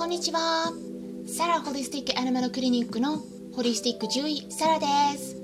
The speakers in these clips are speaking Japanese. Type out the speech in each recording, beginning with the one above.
こんにちは。サラホリスティックアニマルクリニックのホリスティック獣医サラです。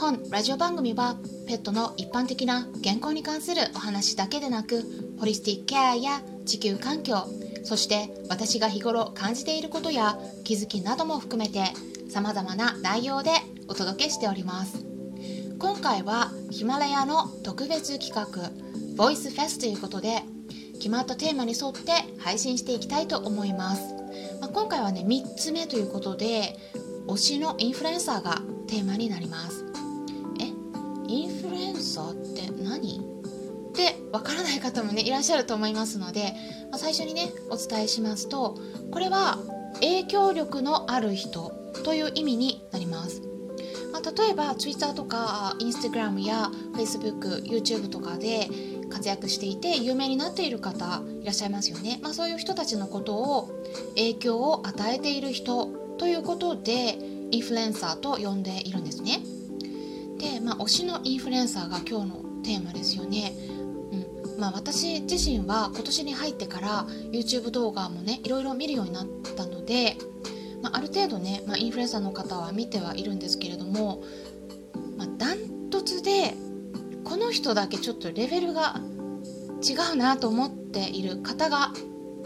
本ラジオ番組はペットの一般的な健康に関するお話だけでなくホリスティックケアや地球環境そして私が日頃感じていることや気づきなども含めて様々な内容でお届けしております。今回はヒマラヤの特別企画ボイスフェスということで決まったテーマに沿って配信していきたいと思います、今回はね3つ目ということで推しのインフルエンサーがテーマになります。えインフルエンサーって何？ってわからない方もねいらっしゃると思いますので、まあ、最初にねお伝えしますとこれは影響力のある人という意味になります。まあ、例えば Twitter とか Instagram や Facebook、YouTube とかで活躍していて有名になっている方いらっしゃいますよね、まあ、そういう人たちのことを影響を与えている人ということでインフルエンサーと呼んでいるんですね。で、まあ、推しのインフルエンサーが今日のテーマですよね。うん。まあ、私自身は今年に入ってから YouTube 動画もねいろいろ見るようになったので、まあ、ある程度ね、まあ、インフルエンサーの方は見てはいるんですけれども、まあ、ダントツでの人だけちょっとレベルが違うなと思っている方が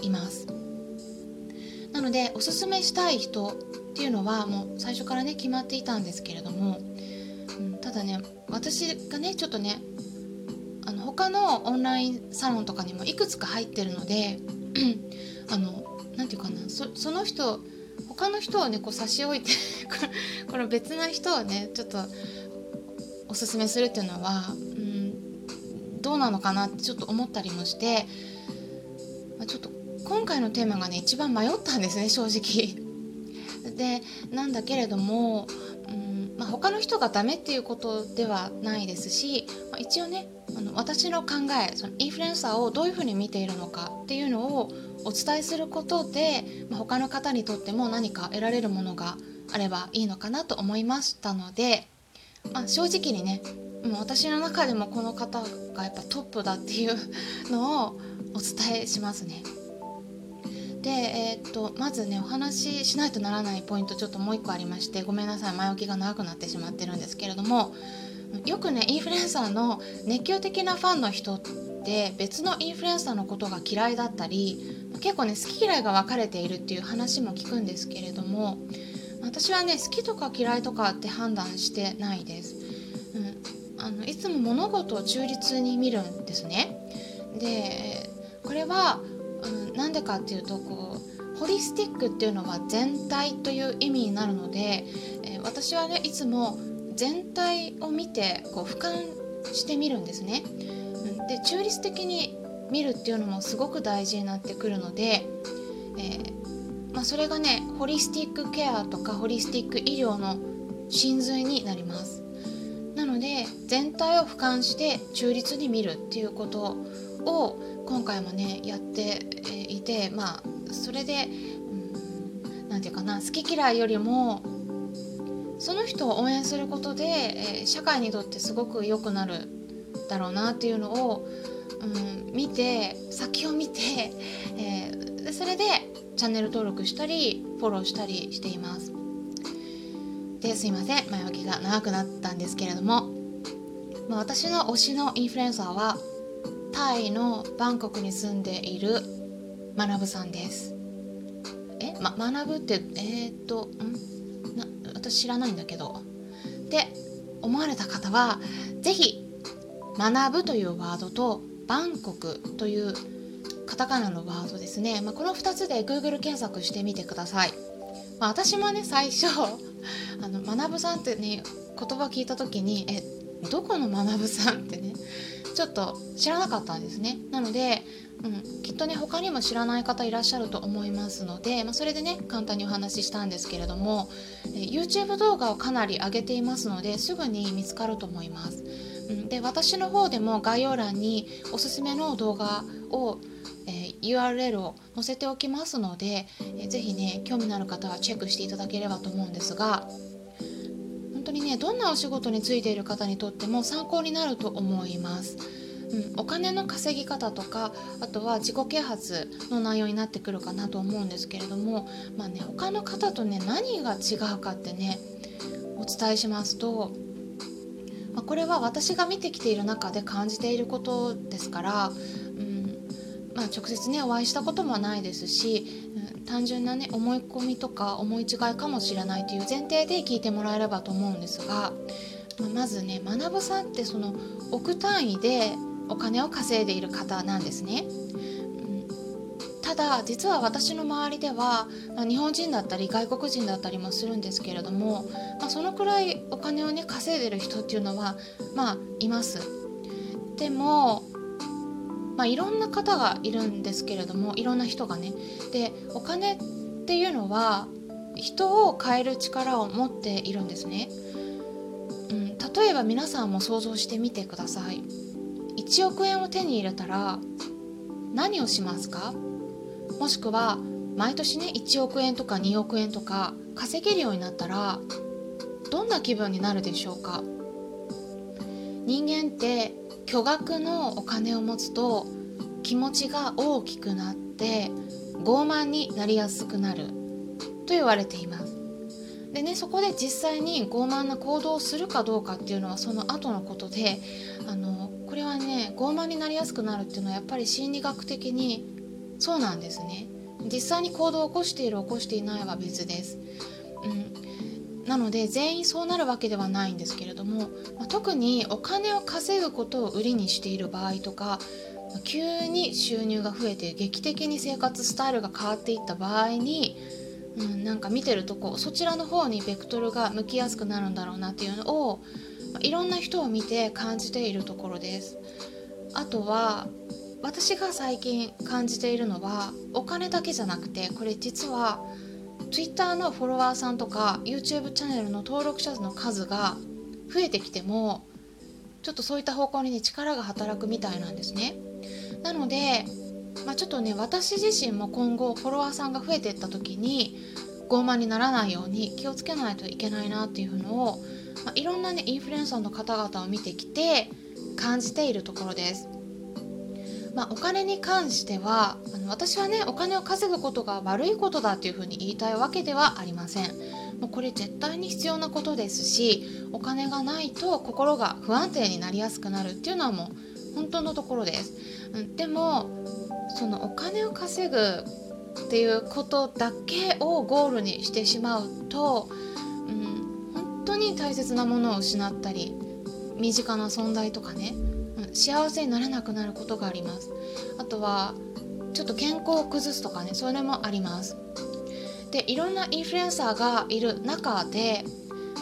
います。なのでおすすめしたい人っていうのはもう最初からね決まっていたんですけれども、うん、ただね私がねちょっとねあの他のオンラインサロンとかにもいくつか入ってるので あの何て言うかなその人他の人をねこう差し置いて この別な人をねちょっとおすすめするっていうのはどうなのかなってちょっと思ったりもして、ま、ちょっと今回のテーマがね一番迷ったんですね正直。でなんだけれども、うんまあ、他の人がダメっていうことではないですし、まあ、一応ねあの私の考えそのインフルエンサーをどういうふうに見ているのかっていうのをお伝えすることで、まあ、他の方にとっても何か得られるものがあればいいのかなと思いましたので、まあ、正直にねもう私の中でもこの方がやっぱトップだっていうのをお伝えしますね。で、えー、っとまずねお話ししないとならないポイントちょっともう一個ありましてごめんなさい前置きが長くなってしまってるんですけれどもよくねインフルエンサーの熱狂的なファンの人って別のインフルエンサーのことが嫌いだったり結構ね好き嫌いが分かれているっていう話も聞くんですけれども私はね好きとか嫌いとかって判断してないです。のいつも物事を中立に見るんですね。でこれは、うん、なんでかっていうとこうホリスティックっていうのは全体という意味になるので、えー、私はねいつも全体を見てこう俯瞰してみるんですね。で中立的に見るっていうのもすごく大事になってくるので、えー、まあ、それがねホリスティックケアとかホリスティック医療の真髄になります。なので全体を俯瞰して中立に見るっていうことを今回もねやっていてまあそれで何、て言うかな好き嫌いよりもその人を応援することで、え、社会にとってすごく良くなるだろうなっていうのを、うん、見て先を見て、えー、それでチャンネル登録したりフォローしたりしています。ですいません。前置きが長くなったんですけれども、まあ、私の推しのインフルエンサーはタイのバンコクに住んでいるマナブさんです。え、ま、学ぶってえー、っとん？な私知らないんだけど。で思われた方は是非学ぶというワードとバンコクというカタカナのワードですね、まあ、この2つで Google 検索してみてください、まあ、私もね最初学さんってね言葉聞いた時にえどこの学さんってねちょっと知らなかったんですね。なので、うん、きっとね他にも知らない方いらっしゃると思いますので、まあ、それでね簡単にお話ししたんですけれども、え YouTube 動画をかなり上げていますのですぐに見つかると思います、うん、で私の方でも概要欄におすすめの動画をえー、URL を載せておきますので、えー、ぜひね興味のある方はチェックしていただければと思うんですがにねどんなお仕事についている方にとっても参考になると思います。うん、お金の稼ぎ方とかあとは自己啓発の内容になってくるかなと思うんですけれども、まあね、他の方とね何が違うかってねお伝えしますと、まあ、これは私が見てきている中で感じていることですから、まあ、直接ねお会いしたこともないですし、うん、単純なね思い込みとか思い違いかもしれないという前提で聞いてもらえればと思うんですが、まあ、まずね学さんってその億単位でお金を稼いでいる方なんですね。ただ実は私の周りでは、まあ、日本人だったり外国人だったりもするんですけれども、まあ、そのくらいお金をね稼いでる人っていうのはまあいますでも、まあ、いろんな方がいるんですけれどもいろんな人がね。でお金っていうのは人を変える力を持っているんですね、うん、例えば皆さんも想像してみてください。1億円を手に入れたら何をしますか？もしくは毎年ね1億円とか2億円とか稼げるようになったらどんな気分になるでしょうか？人間って巨額のお金を持つと気持ちが大きくなって傲慢になりやすくなる。と言われています。でねそこで実際に傲慢な行動をするかどうかっていうのはその後のことであのこれはね傲慢になりやすくなるっていうのはやっぱり心理学的にそうなんですね。実際に行動を起こしている起こしていないは別です、うん、なので全員そうなるわけではないんですけれども、特にお金を稼ぐことを売りにしている場合とか急に収入が増えて劇的に生活スタイルが変わっていった場合に、うん、なんか見てるとこそちらの方にベクトルが向きやすくなるんだろうなっていうのを、いろんな人を見て感じているところです。あとは私が最近感じているのはお金だけじゃなくてこれ実は Twitter のフォロワーさんとか YouTube チャンネルの登録者の数が増えてきてもちょっとそういった方向にね力が働くみたいなんですね。なので、まあ、ちょっとね私自身も今後フォロワーさんが増えていった時に傲慢にならないように気をつけないといけないなっていうのを、まあ、いろんなねインフルエンサーの方々を見てきて感じているところです。まあ、お金に関してはあの私はねお金を稼ぐことが悪いことだっていうふうに言いたいわけではありません。もうこれ絶対に必要なことですしお金がないと心が不安定になりやすくなるっていうのはもう本当のところです、うん、でもそのお金を稼ぐっていうことだけをゴールにしてしまうと、うん、本当に大切なものを失ったり身近な存在とかね幸せにならなくなることがありますあとはちょっと健康を崩すとかねそれもありますでいろんなインフルエンサーがいる中で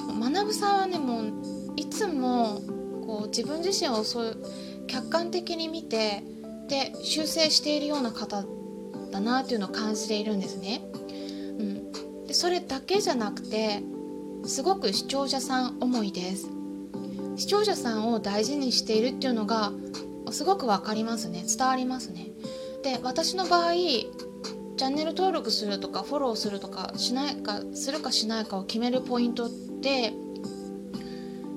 学さんはねもういつもこう自分自身をそういう客観的に見てで修正しているような方だなっていうのを感じているんですね。うん、でそれだけじゃなくてすごく視聴者さん思いです。視聴者さんを大事にしているっていうのがすごく分かりますね。伝わりますね。で私の場合チャンネル登録するとかフォローするとかしないかするかしないかを決めるポイントって、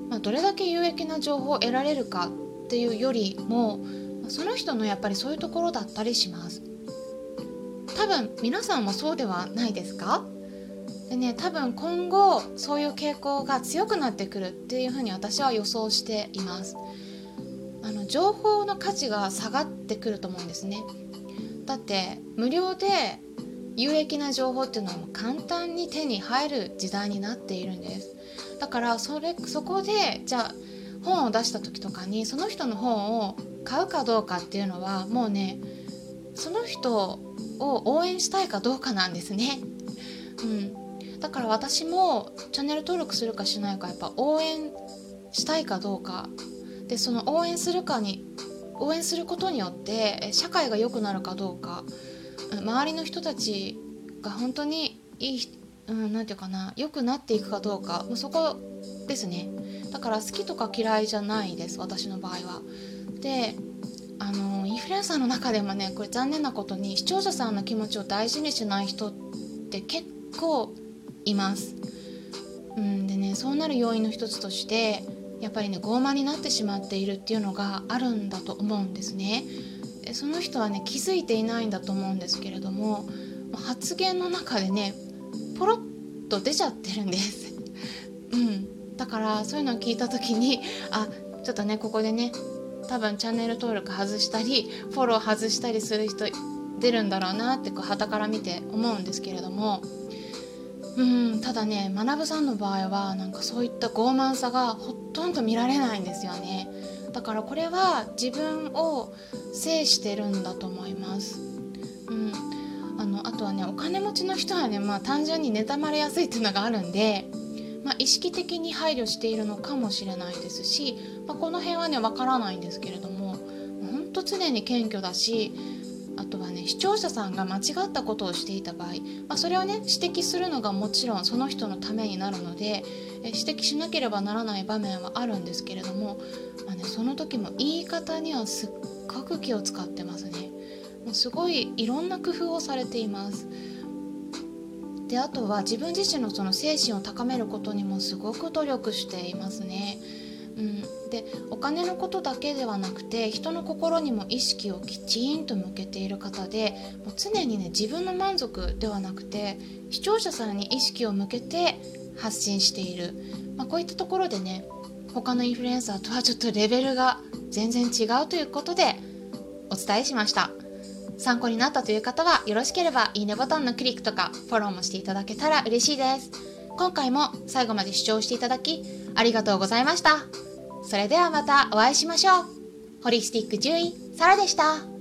まあ、どれだけ有益な情報を得られるかっていうよりもその人のやっぱりそういうところだったりします。多分皆さんもそうではないですか？でね多分今後そういう傾向が強くなってくるっていうふうに私は予想しています。あの情報の価値が下がってくると思うんですね。だって無料で有益な情報っていうのは簡単に手に入る時代になっているんです。だからそれそこでじゃあ本を出した時とかにその人の本を買うかどうかっていうのはもうねその人を応援したいかどうかなんですね。うん。だから私もチャンネル登録するかしないかやっぱ応援したいかどうか。でその応援するかに応援することによって社会が良くなるかどうか。周りの人たちが本当にいいうん、て言うかな良くなっていくかどうか。もうそこですね。だから好きとか嫌いじゃないです私の場合は。であのインフルエンサーの中でもねこれ残念なことに視聴者さんの気持ちを大事にしない人って結構います。うんでね、そうなる要因の一つとしてやっぱりね傲慢になってしまっているっていうのがあるんだと思うんですね。でその人はね気づいていないんだと思うんですけれども発言の中でねポロッと出ちゃってるんです。うん。だからそういうのを聞いた時にあちょっとねここでね多分チャンネル登録外したりフォロー外したりする人出るんだろうなってこう旗から見て思うんですけれどもうんただね学さんの場合はなんかそういった傲慢さがほとんど見られないんですよね。だからこれは自分を制してるんだと思います。うんあのあとはねお金持ちの人はねまあ単純に妬まれやすいっていうのがあるんでまあ、意識的に配慮しているのかもしれないですし、まあ、この辺はねわからないんですけれども本当常に謙虚だしあとはね視聴者さんが間違ったことをしていた場合、まあ、それをね指摘するのがもちろんその人のためになるので指摘しなければならない場面はあるんですけれども、まあね、その時も言い方にはすっごく気を使ってますね。もうすごいいろんな工夫をされています。であとは自分自身のその精神を高めることにもすごく努力していますね。うん、でお金のことだけではなくて人の心にも意識をきちんと向けている方でもう常にね自分の満足ではなくて視聴者さんに意識を向けて発信している、まあ、こういったところでね他のインフルエンサーとはちょっとレベルが全然違うということでお伝えしました。参考になったという方はよろしければいいねボタンのクリックとかフォローもしていただけたら嬉しいです。今回も最後まで視聴していただきありがとうございました。それではまたお会いしましょう。ホリスティック獣医、サラでした。